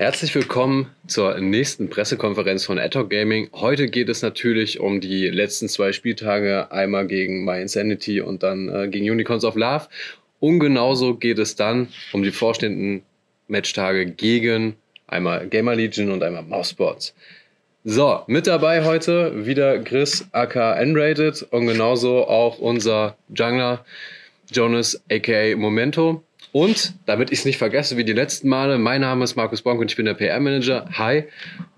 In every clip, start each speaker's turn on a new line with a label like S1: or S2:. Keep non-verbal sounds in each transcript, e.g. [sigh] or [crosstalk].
S1: Herzlich willkommen zur nächsten Pressekonferenz von Adhoc Gaming. Heute geht es natürlich um die letzten zwei Spieltage, einmal gegen My Insanity und dann äh, gegen Unicorns of Love. Und genauso geht es dann um die vorstehenden Matchtage gegen einmal Gamer Legion und einmal Mousebots. So, mit dabei heute wieder Chris aka N-Rated und genauso auch unser Jungler Jonas aka Momento. Und damit ich es nicht vergesse wie die letzten Male, mein Name ist Markus Bonk und ich bin der PR-Manager. Hi.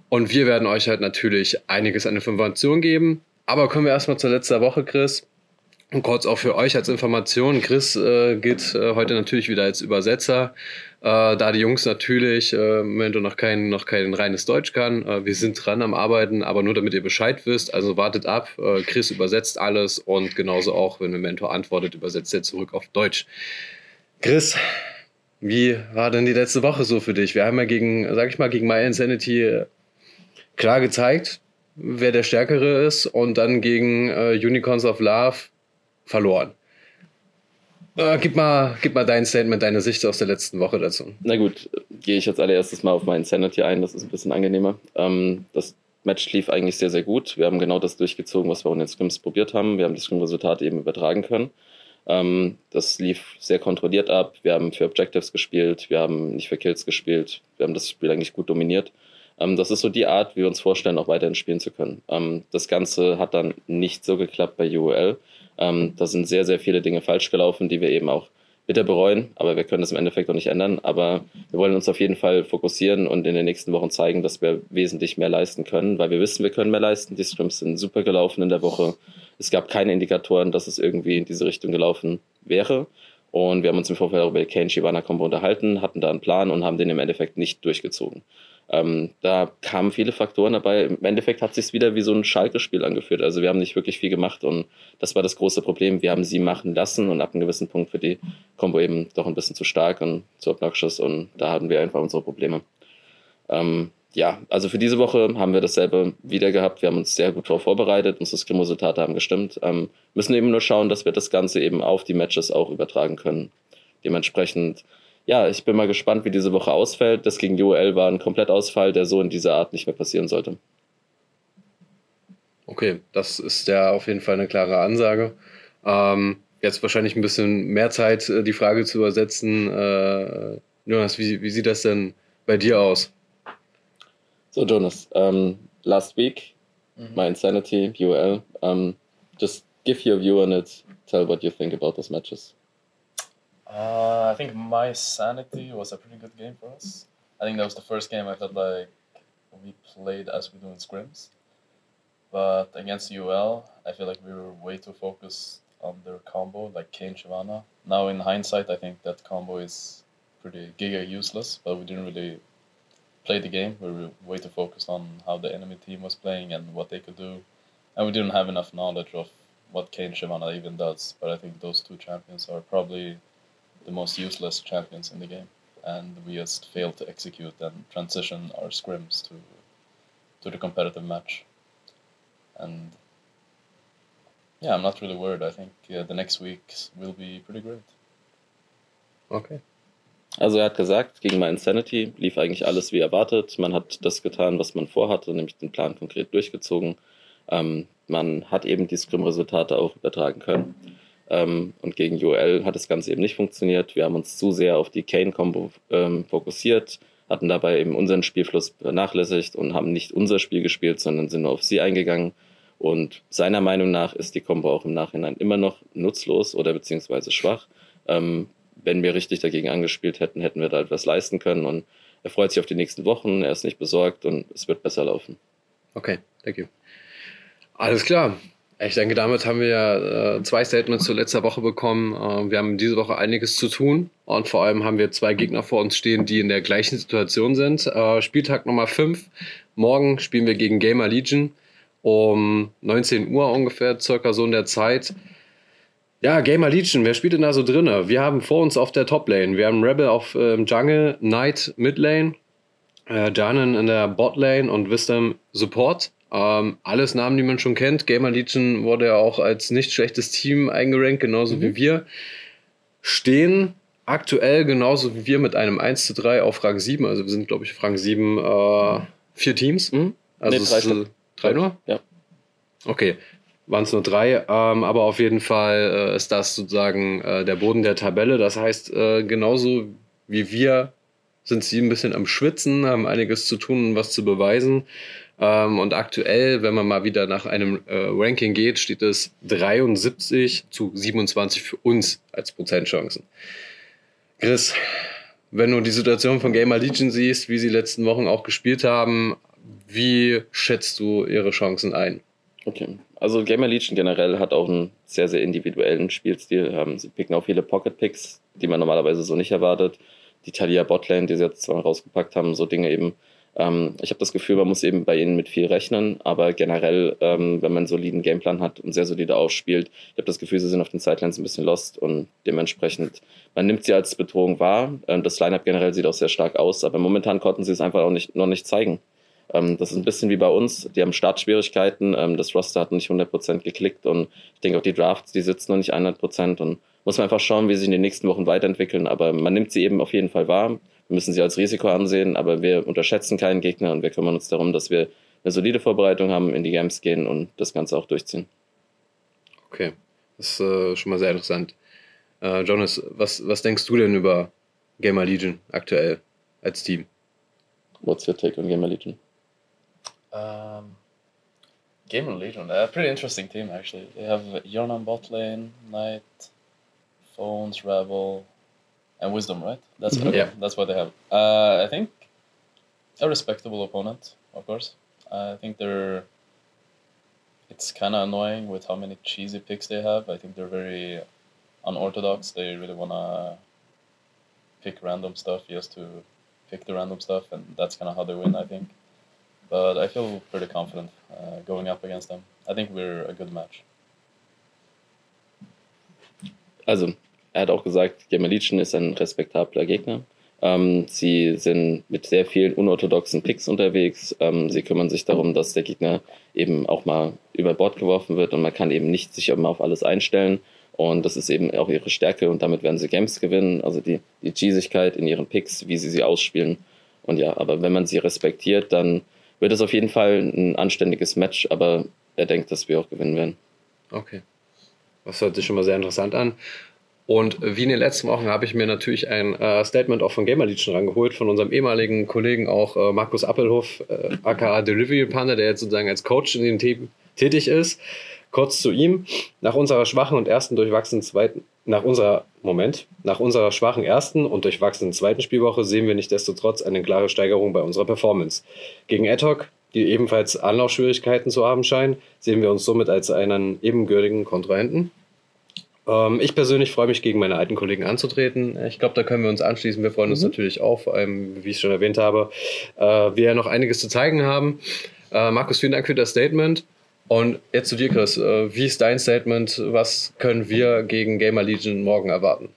S1: Und wir werden euch halt natürlich einiges an Informationen geben. Aber kommen wir erstmal zur letzten Woche, Chris. Und kurz auch für euch als Information, Chris äh, geht äh, heute natürlich wieder als Übersetzer, äh, da die Jungs natürlich äh, im Moment noch kein, noch kein reines Deutsch kann. Äh, wir sind dran am Arbeiten, aber nur damit ihr Bescheid wisst, also wartet ab, äh, Chris übersetzt alles und genauso auch, wenn Memento antwortet, übersetzt er zurück auf Deutsch. Chris, wie war denn die letzte Woche so für dich? Wir haben ja gegen, sag ich mal, gegen My Insanity äh, klar gezeigt, wer der Stärkere ist und dann gegen äh, Unicorns of Love verloren. Äh, gib, mal, gib mal dein Statement, deine Sicht aus der letzten Woche dazu.
S2: Na gut, gehe ich jetzt allererstes mal auf My Insanity ein, das ist ein bisschen angenehmer. Ähm, das Match lief eigentlich sehr, sehr gut. Wir haben genau das durchgezogen, was wir in den Scrims probiert haben. Wir haben das Scrim-Resultat eben übertragen können. Ähm, das lief sehr kontrolliert ab. Wir haben für Objectives gespielt, wir haben nicht für Kills gespielt, wir haben das Spiel eigentlich gut dominiert. Ähm, das ist so die Art, wie wir uns vorstellen, auch weiterhin spielen zu können. Ähm, das Ganze hat dann nicht so geklappt bei UOL. Ähm, da sind sehr, sehr viele Dinge falsch gelaufen, die wir eben auch bitter bereuen, aber wir können das im Endeffekt auch nicht ändern. Aber wir wollen uns auf jeden Fall fokussieren und in den nächsten Wochen zeigen, dass wir wesentlich mehr leisten können, weil wir wissen, wir können mehr leisten. Die Scrims sind super gelaufen in der Woche. Es gab keine Indikatoren, dass es irgendwie in diese Richtung gelaufen wäre. Und wir haben uns im Vorfeld auch über die Kane-Shivana-Kombo unterhalten, hatten da einen Plan und haben den im Endeffekt nicht durchgezogen. Ähm, da kamen viele Faktoren dabei. Im Endeffekt hat es sich wieder wie so ein Schalke-Spiel angeführt. Also wir haben nicht wirklich viel gemacht und das war das große Problem. Wir haben sie machen lassen und ab einem gewissen Punkt für die Combo eben doch ein bisschen zu stark und zu obnoxious und da hatten wir einfach unsere Probleme. Ähm, ja, also für diese Woche haben wir dasselbe wieder gehabt. Wir haben uns sehr gut vorbereitet, unsere Scrim-Resultate haben gestimmt. Ähm, müssen eben nur schauen, dass wir das Ganze eben auf die Matches auch übertragen können. Dementsprechend, ja, ich bin mal gespannt, wie diese Woche ausfällt. Das gegen UOL war ein Komplettausfall, der so in dieser Art nicht mehr passieren sollte.
S1: Okay, das ist ja auf jeden Fall eine klare Ansage. Ähm, jetzt wahrscheinlich ein bisschen mehr Zeit, äh, die Frage zu übersetzen. Äh, Jonas, wie, wie sieht das denn bei dir aus?
S2: So, Jonas, um, last week, mm-hmm. my Insanity, UL, um, just give your view on it, tell what you think about those matches.
S3: Uh, I think my Sanity was a pretty good game for us. I think that was the first game I felt like we played as we do in scrims. But against UL, I feel like we were way too focused on their combo, like Kane Shavana. Now, in hindsight, I think that combo is pretty giga useless, but we didn't really play the game. We were way too focused on how the enemy team was playing and what they could do, and we didn't have enough knowledge of what Kane Shimano even does. But I think those two champions are probably the most useless champions in the game, and we just failed to execute and transition our scrims to to the competitive match. And yeah, I'm not really worried. I think uh, the next weeks will be pretty great.
S1: Okay.
S2: Also er hat gesagt, gegen My Insanity lief eigentlich alles wie erwartet. Man hat das getan, was man vorhatte, nämlich den Plan konkret durchgezogen. Ähm, man hat eben die Scrim-Resultate auch übertragen können. Ähm, und gegen UL hat das Ganze eben nicht funktioniert. Wir haben uns zu sehr auf die Kane-Combo ähm, fokussiert, hatten dabei eben unseren Spielfluss vernachlässigt und haben nicht unser Spiel gespielt, sondern sind nur auf sie eingegangen. Und seiner Meinung nach ist die Combo auch im Nachhinein immer noch nutzlos oder beziehungsweise schwach. Ähm, wenn wir richtig dagegen angespielt hätten, hätten wir da etwas leisten können. Und er freut sich auf die nächsten Wochen, er ist nicht besorgt und es wird besser laufen.
S1: Okay, thank you. Alles klar. Ich denke, damit haben wir äh, zwei Statements zur letzten Woche bekommen. Äh, wir haben diese Woche einiges zu tun und vor allem haben wir zwei Gegner vor uns stehen, die in der gleichen Situation sind. Äh, Spieltag Nummer 5. Morgen spielen wir gegen Gamer Legion um 19 Uhr ungefähr, circa so in der Zeit. Ja, Gamer Legion, wer spielt denn da so drinne? Wir haben vor uns auf der Top-Lane, wir haben Rebel auf ähm, Jungle, Knight Mid-Lane, äh, Janen in der Bot-Lane und Wisdom Support. Ähm, alles Namen, die man schon kennt. Gamer Legion wurde ja auch als nicht schlechtes Team eingerankt, genauso mhm. wie wir. Stehen aktuell genauso wie wir mit einem 1 zu 3 auf Rang 7. Also wir sind, glaube ich, auf Rang 7 äh, vier Teams.
S2: Mhm.
S1: Also
S2: Nee, drei
S1: ist,
S2: Stück.
S1: äh, drei nur?
S2: Ja.
S1: Okay, waren es nur drei, ähm, aber auf jeden Fall äh, ist das sozusagen äh, der Boden der Tabelle. Das heißt, äh, genauso wie wir sind sie ein bisschen am Schwitzen, haben einiges zu tun und was zu beweisen. Ähm, und aktuell, wenn man mal wieder nach einem äh, Ranking geht, steht es 73 zu 27 für uns als Prozentchancen. Chris, wenn du die Situation von Gamer Legion siehst, wie sie letzten Wochen auch gespielt haben, wie schätzt du ihre Chancen ein?
S2: Okay. Also Gamer Legion generell hat auch einen sehr, sehr individuellen Spielstil. Ähm, sie picken auch viele Pocket Picks, die man normalerweise so nicht erwartet. Die Talia Botlane, die sie jetzt zwar rausgepackt haben, so Dinge eben. Ähm, ich habe das Gefühl, man muss eben bei ihnen mit viel rechnen, aber generell, ähm, wenn man einen soliden Gameplan hat und sehr solide aufspielt, ich habe das Gefühl, sie sind auf den Sidelines ein bisschen lost und dementsprechend, man nimmt sie als Bedrohung wahr. Ähm, das Lineup generell sieht auch sehr stark aus, aber momentan konnten sie es einfach auch nicht, noch nicht zeigen. Ähm, das ist ein bisschen wie bei uns. Die haben Startschwierigkeiten. Ähm, das Roster hat nicht 100% geklickt und ich denke auch die Drafts, die sitzen noch nicht 100% und muss man einfach schauen, wie sie sich in den nächsten Wochen weiterentwickeln. Aber man nimmt sie eben auf jeden Fall wahr. Wir müssen sie als Risiko ansehen, aber wir unterschätzen keinen Gegner und wir kümmern uns darum, dass wir eine solide Vorbereitung haben, in die Games gehen und das Ganze auch durchziehen.
S1: Okay, das ist äh, schon mal sehr interessant. Äh, Jonas, was, was denkst du denn über Gamer Legion aktuell als Team?
S2: What's your take on Gamer Legion?
S3: Um, Gamer Legion, a pretty interesting team actually. They have Yornan bot lane, Knight, Phones, Rebel, and Wisdom, right? That's
S2: Mhm.
S3: okay.
S1: Yeah.
S3: That's what they have. Uh, I think a respectable opponent, of course. I think they're. It's kind of annoying with how many cheesy picks they have. I think they're very unorthodox. They really wanna pick random stuff just to pick the random stuff, and that's kind of how they win. I think but I feel pretty confident uh, going up against them. I think we're a good match.
S2: Also, er hat auch gesagt, Legion ist ein respektabler Gegner. Ähm, sie sind mit sehr vielen unorthodoxen Picks unterwegs. Ähm, sie kümmern sich darum, dass der Gegner eben auch mal über Bord geworfen wird und man kann eben nicht sich immer auf alles einstellen. Und das ist eben auch ihre Stärke und damit werden sie Games gewinnen. Also die, die Cheesigkeit in ihren Picks, wie sie sie ausspielen. Und ja, aber wenn man sie respektiert, dann wird es auf jeden Fall ein anständiges Match, aber er denkt, dass wir auch gewinnen werden.
S1: Okay. Das hört sich schon mal sehr interessant an. Und wie in den letzten Wochen habe ich mir natürlich ein äh, Statement auch von Gamer Legion rangeholt, von unserem ehemaligen Kollegen auch äh, Markus Appelhoff, äh, aka Delivery Panda, der jetzt sozusagen als Coach in dem Team tätig ist. Kurz zu ihm. Nach unserer schwachen und ersten durchwachsenen zweiten, nach unserer, Moment, nach unserer schwachen ersten und durchwachsenen zweiten Spielwoche sehen wir nichtsdestotrotz eine klare Steigerung bei unserer Performance. Gegen Adhoc, die ebenfalls Anlaufschwierigkeiten zu haben scheinen, sehen wir uns somit als einen ebenbürtigen Kontrahenten. Ähm, ich persönlich freue mich, gegen meine alten Kollegen anzutreten. Ich glaube, da können wir uns anschließen. Wir freuen uns
S2: Mhm.
S1: natürlich auch, vor allem, wie ich schon erwähnt habe, äh, wir ja noch einiges zu zeigen haben. Äh, Markus, vielen Dank für das Statement. Und jetzt zu dir, Chris. Äh, wie ist dein Statement? Was können wir gegen Gamer Legion morgen erwarten?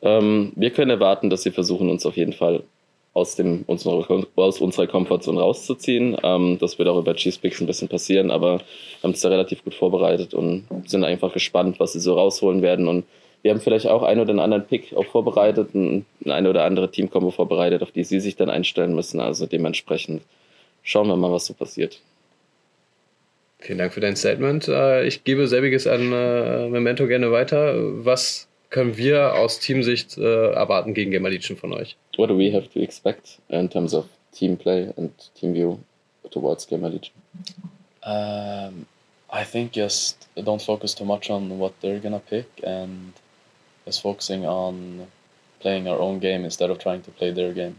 S2: Ähm, wir können erwarten, dass sie versuchen, uns auf jeden Fall aus, dem, unserer, aus unserer Komfortzone rauszuziehen. Ähm, das wird auch über Cheesepicks ein bisschen passieren, aber wir haben uns da relativ gut vorbereitet und sind einfach gespannt, was sie so rausholen werden. Und wir haben vielleicht auch einen oder anderen Pick auch vorbereitet, ein, ein oder andere Teamkombo vorbereitet, auf die sie sich dann einstellen müssen. Also dementsprechend schauen wir mal, was so passiert.
S1: Vielen Dank für dein Statement. Äh, Ich gebe selbiges an äh, Memento gerne weiter. Was können wir aus Teamsicht äh, erwarten gegen Gamer Legion von euch?
S2: What do we have to expect in terms of team play and team view towards Gamer Legion?
S3: Um, I think just don't focus too much on what they're gonna pick and just focusing on playing our own game instead of trying to play their game.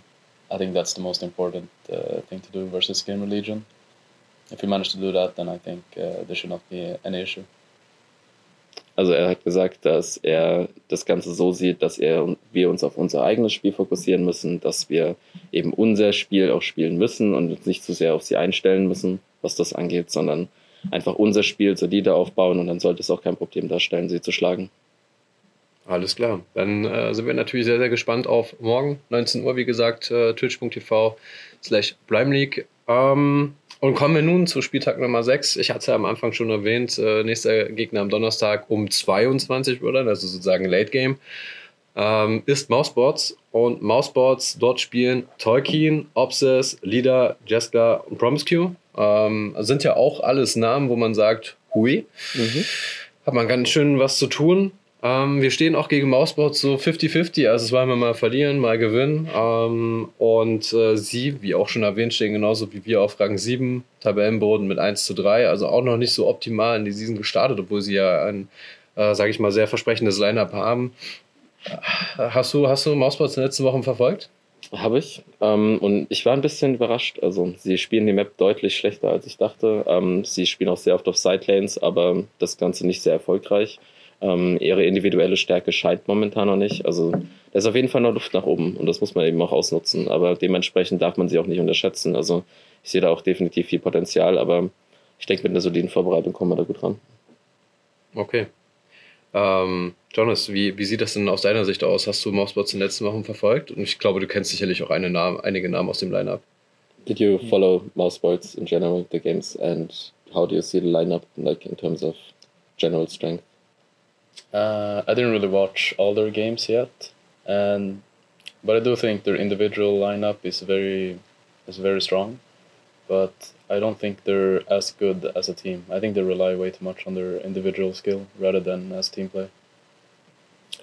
S3: I think that's the most important uh, thing to do versus Gamer Legion. If we manage to do that, then I think uh, there should not be any issue.
S2: Also er hat gesagt, dass er das Ganze so sieht, dass er wir uns auf unser eigenes Spiel fokussieren müssen, dass wir eben unser Spiel auch spielen müssen und uns nicht zu sehr auf sie einstellen müssen, was das angeht, sondern einfach unser Spiel solide aufbauen und dann sollte es auch kein Problem darstellen, sie zu schlagen.
S1: Alles klar. Dann äh, sind wir natürlich sehr, sehr gespannt auf morgen, 19 Uhr, wie gesagt, äh, twitch.tv slash League. Ähm, und kommen wir nun zu Spieltag Nummer 6. Ich hatte es ja am Anfang schon erwähnt, äh, nächster Gegner am Donnerstag um 22 Uhr dann, also sozusagen Late Game. ähm, ist Mouseboards und Mouseboards dort spielen Tolkien, Obsess, Leader, Jessica und Promiscue. Ähm, sind ja auch alles Namen, wo man sagt, hui, mhm. hat man ganz schön was zu tun. Ähm, wir stehen auch gegen Mouseboards so 50-50, also es war immer mal verlieren, mal gewinnen. Ähm, und äh, sie, wie auch schon erwähnt, stehen genauso wie wir auf Rang 7, Tabellenboden mit 1 zu 3, also auch noch nicht so optimal in die Season gestartet, obwohl sie ja ein, äh, sage ich mal, sehr versprechendes Line-Up haben. Hast du, hast du Mouseboards in den letzten Wochen verfolgt?
S2: Habe ich. Ähm, und ich war ein bisschen überrascht. Also, sie spielen die Map deutlich schlechter, als ich dachte. Ähm, sie spielen auch sehr oft auf Sidelanes, aber das Ganze nicht sehr erfolgreich. Ähm, ihre individuelle Stärke scheint momentan noch nicht. Also, da ist auf jeden Fall noch Luft nach oben und das muss man eben auch ausnutzen. Aber dementsprechend darf man sie auch nicht unterschätzen. Also, ich sehe da auch definitiv viel Potenzial, aber ich denke, mit einer soliden Vorbereitung kommen wir da gut ran.
S1: Okay. Ähm, Jonas, wie, wie sieht das denn aus deiner Sicht aus? Hast du Mousebots in den letzten Wochen verfolgt? Und ich glaube, du kennst sicherlich auch eine Namen, einige Namen aus dem Lineup.
S2: Did you follow Mousebots in general, the games, and how do you see the lineup, like in terms of general strength?
S3: Uh, I didn't really watch all their games yet, and but I do think their individual lineup is very is very strong. But I don't think they're as good as a team. I think they rely way too much on their individual skill rather than as team play.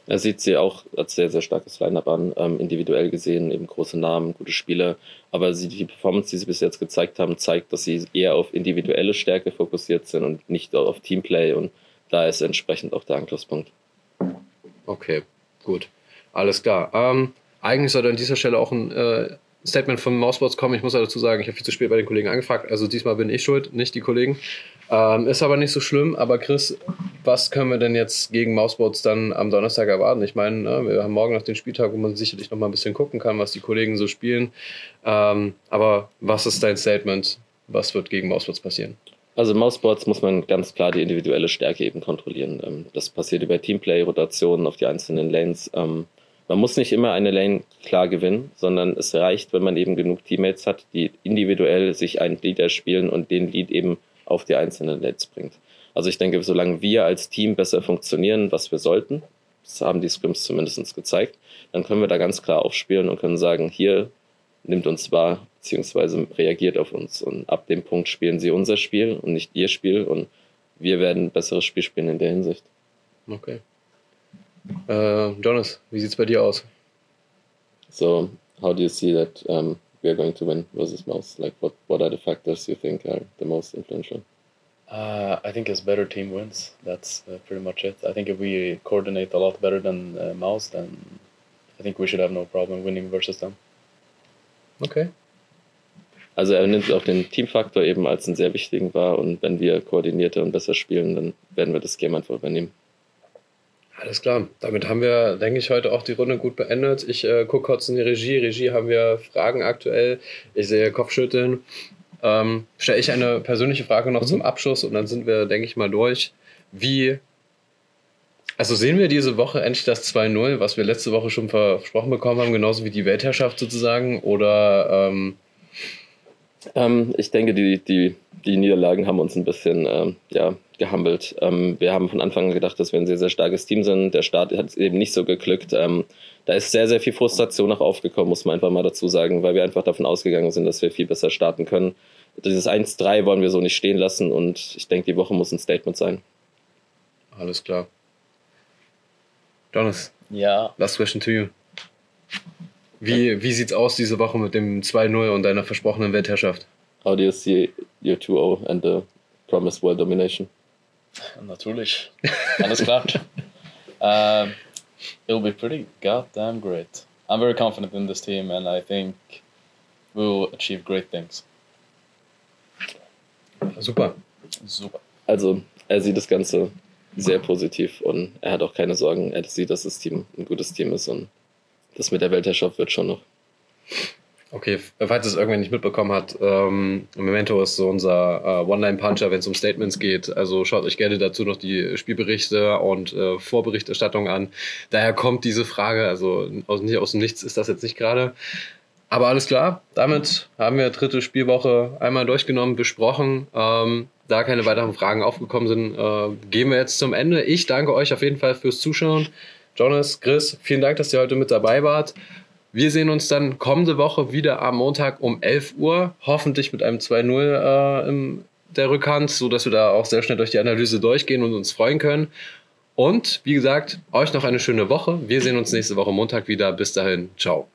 S2: Er sieht sie auch als sehr, sehr starkes Line-Up an, ähm, individuell gesehen, eben große Namen, gute Spieler. Aber sie, die Performance, die sie bis jetzt gezeigt haben, zeigt, dass sie eher auf individuelle Stärke fokussiert sind und nicht auf Teamplay. Und da ist entsprechend auch der Angriffspunkt.
S1: Okay, gut. Alles klar. Ähm, eigentlich sollte an dieser Stelle auch ein äh, Statement von Mousebots kommen. Ich muss dazu sagen, ich habe viel zu spät bei den Kollegen angefragt. Also diesmal bin ich schuld, nicht die Kollegen. Ähm, ist aber nicht so schlimm. Aber Chris, was können wir denn jetzt gegen Mousebots dann am Donnerstag erwarten? Ich meine, ne, wir haben morgen noch den Spieltag, wo man sicherlich noch mal ein bisschen gucken kann, was die Kollegen so spielen. Ähm, aber was ist dein Statement? Was wird gegen Mousebots passieren?
S2: Also Mouseboards muss man ganz klar die individuelle Stärke eben kontrollieren. Ähm, das passiert über Teamplay, Rotationen auf die einzelnen Lanes. Ähm, man muss nicht immer eine Lane klar gewinnen, sondern es reicht, wenn man eben genug Teammates hat, die individuell sich einen Leader spielen und den Lead eben auf die einzelnen Lanes bringt. Also ich denke, solange wir als Team besser funktionieren, was wir sollten, das haben die Scrims zumindest gezeigt, dann können wir da ganz klar aufspielen und können sagen, hier nimmt uns wahr, beziehungsweise reagiert auf uns. Und ab dem Punkt spielen sie unser Spiel und nicht ihr Spiel und wir werden ein besseres Spiel spielen in der Hinsicht.
S1: Okay. Uh, Jonas, wie sieht's bei dir aus?
S2: So, how do you see that um, we are going to win versus Mouse? Like, what, what are the factors you think are the most influential?
S3: Uh, I think as better team wins. That's uh, pretty much it. I think if we coordinate a lot better than uh, Mouse, then I think we should have no problem winning versus them.
S1: Okay.
S2: Also er nimmt auch den Teamfaktor eben als einen sehr wichtigen wahr und wenn wir koordinierter und besser spielen, dann werden wir das Game einfach übernehmen.
S1: Alles klar. Damit haben wir, denke ich, heute auch die Runde gut beendet. Ich äh, gucke kurz in die Regie. Regie haben wir Fragen aktuell. Ich sehe Kopfschütteln. Ähm, Stelle ich eine persönliche Frage noch mhm. zum Abschluss und dann sind wir, denke ich, mal durch. Wie, also sehen wir diese Woche endlich das 2-0, was wir letzte Woche schon versprochen bekommen haben, genauso wie die Weltherrschaft sozusagen? Oder ähm,
S2: ähm, ich denke, die, die, die Niederlagen haben uns ein bisschen ähm, ja, gehampelt. Ähm, wir haben von Anfang an gedacht, dass wir ein sehr, sehr starkes Team sind. Der Start hat eben nicht so geglückt. Ähm, da ist sehr, sehr viel Frustration auch aufgekommen, muss man einfach mal dazu sagen, weil wir einfach davon ausgegangen sind, dass wir viel besser starten können. Dieses 1-3 wollen wir so nicht stehen lassen und ich denke, die Woche muss ein Statement sein.
S1: Alles klar. Jonas.
S3: Ja.
S1: Last question to you. Wie, wie sieht's aus diese Woche mit dem 2-0 und deiner versprochenen Weltherrschaft?
S2: How do you see your 2-0 and the promised world domination? [laughs]
S3: Natürlich. Alles klar. um, [laughs] it'll be pretty goddamn great. I'm very confident in this team and I think we'll achieve great things.
S1: Super.
S3: Super.
S2: Also, er sieht das Ganze sehr positiv und er hat auch keine Sorgen. Er sieht, dass das Team ein gutes Team ist und das mit der Weltherrschaft wird schon noch.
S1: Okay, falls es irgendwer nicht mitbekommen hat, ähm, Memento ist so unser äh, One-Line-Puncher, wenn es um Statements geht. Also schaut euch gerne dazu noch die Spielberichte und äh, Vorberichterstattung an. Daher kommt diese Frage, also aus, nicht aus dem Nichts ist das jetzt nicht gerade. Aber alles klar, damit haben wir dritte Spielwoche einmal durchgenommen, besprochen. Ähm, da keine weiteren Fragen aufgekommen sind, äh, gehen wir jetzt zum Ende. Ich danke euch auf jeden Fall fürs Zuschauen. Jonas, Chris, vielen Dank, dass ihr heute mit dabei wart. Wir sehen uns dann kommende Woche wieder am Montag um 11 Uhr, hoffentlich mit einem 2-0 äh, der Rückhand, sodass wir da auch sehr schnell durch die Analyse durchgehen und uns freuen können. Und wie gesagt, euch noch eine schöne Woche. Wir sehen uns nächste Woche Montag wieder. Bis dahin, ciao.